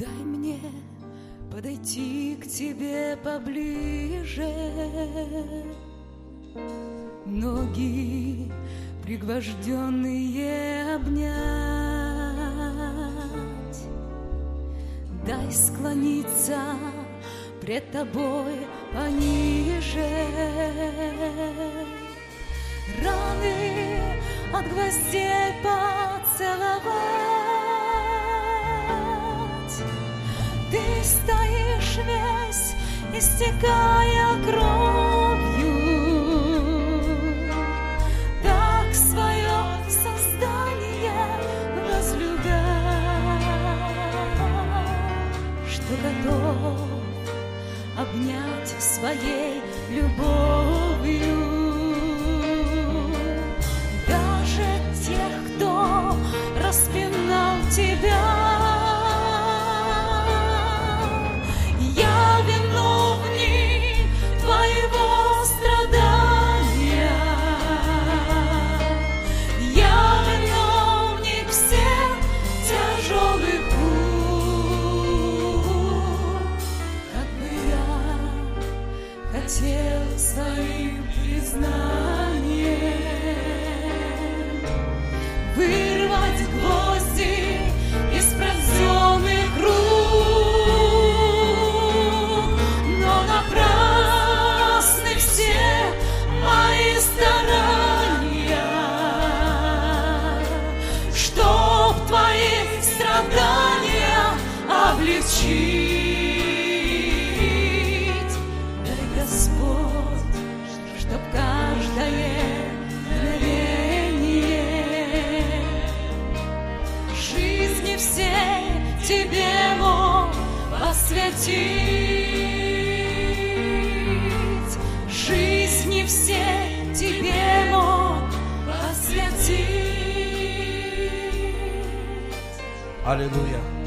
Дай мне подойти к тебе поближе, Ноги пригвожденные обнять, Дай склониться пред тобой пониже. Раны от гвоздей поцеловать. Ты стоишь весь, истекая кровью, так свое создание возлюбя, что готов обнять своей любовью. Даже тех, кто распинал тебя. Своим признанием вырвать гвозди из пронзенных рук, но напрасны все мои старания, чтоб твои страдания облегчить. Тебе мог посвятить. Жизни всей Тебе мог посвятить. Аллилуйя.